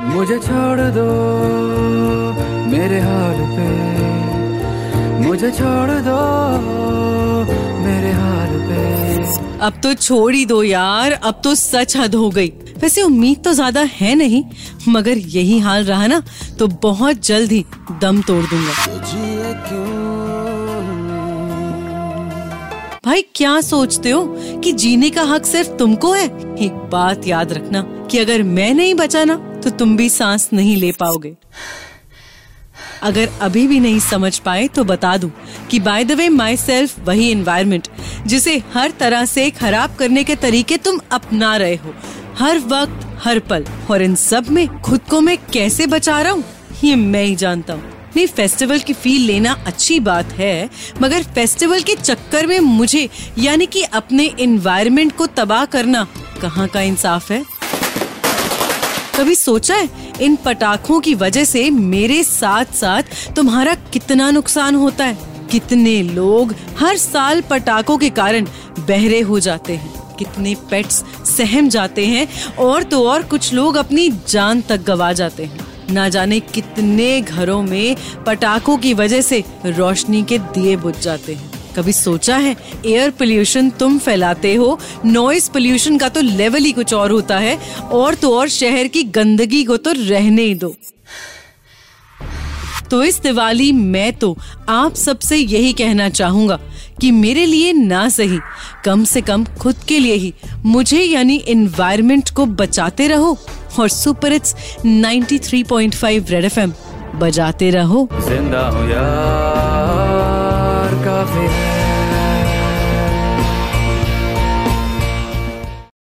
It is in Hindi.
मुझे छोड़ दो मेरे हाल पे। मुझे छोड़ दो मेरे हाल पे। अब तो छोड़ ही दो यार, अब तो सच हद हो गई। वैसे उम्मीद तो ज़्यादा है नहीं, मगर यही हाल रहा ना तो बहुत जल्द ही दम तोड़ दूँगा। भाई, क्या सोचते हो कि जीने का हक सिर्फ़ तुमको है? एक बात याद रखना कि अगर मैं नहीं बचा ना तो तुम भी सांस नहीं ले पाओगे। अगर अभी भी नहीं समझ पाए तो बता दूँ कि by the way myself वही एनवायरमेंट जिसे हर तरह से खराब करने के तरीके तुम अपना रहे हो। हर वक्त, हर पल, और इन सब में, खुद को मैं कैसे बचा रहा हूँ, ये मैं ही जानता हूँ। नहीं फेस्टिवल की फील लेना अच्छी बात है, मगर फेस्टिवल के चक्कर में मुझे, यानी कि अपने इन्वायरमेंट को तबाह करना, कहाँ का इंसाफ है? कभी सोचा है, इन पटाखों की वजह से मेरे साथ साथ तुम्हारा कितना नुकसान होता है? कितने लोग हर साल पटाखों के कारण बहरे हो जाते हैं, कितने पेट्स सहम जाते हैं, और तो और कुछ लोग अपनी जान तक गवा जाते हैं। ना जाने कितने घरों में पटाखों की वजह से रोशनी के दिए बुझ जाते हैं। कभी सोचा है? एयर पोल्यूशन तुम फैलाते हो। नॉइस पोल्यूशन का तो लेवल ही कुछ और होता है। और तो और शहर की गंदगी को तो रहने ही दो। तो इस दिवाली मैं तो आप सबसे यही कहना चाहूँगा कि मेरे लिए ना सही, कम से कम खुद के लिए ही। मुझे यानी इन्वायरमेंट को बचाते रहो और सुपर इट्स 93.5 रेड एफएम बजाते रहो। ज़िंदा हूँ यार, काफ़ी।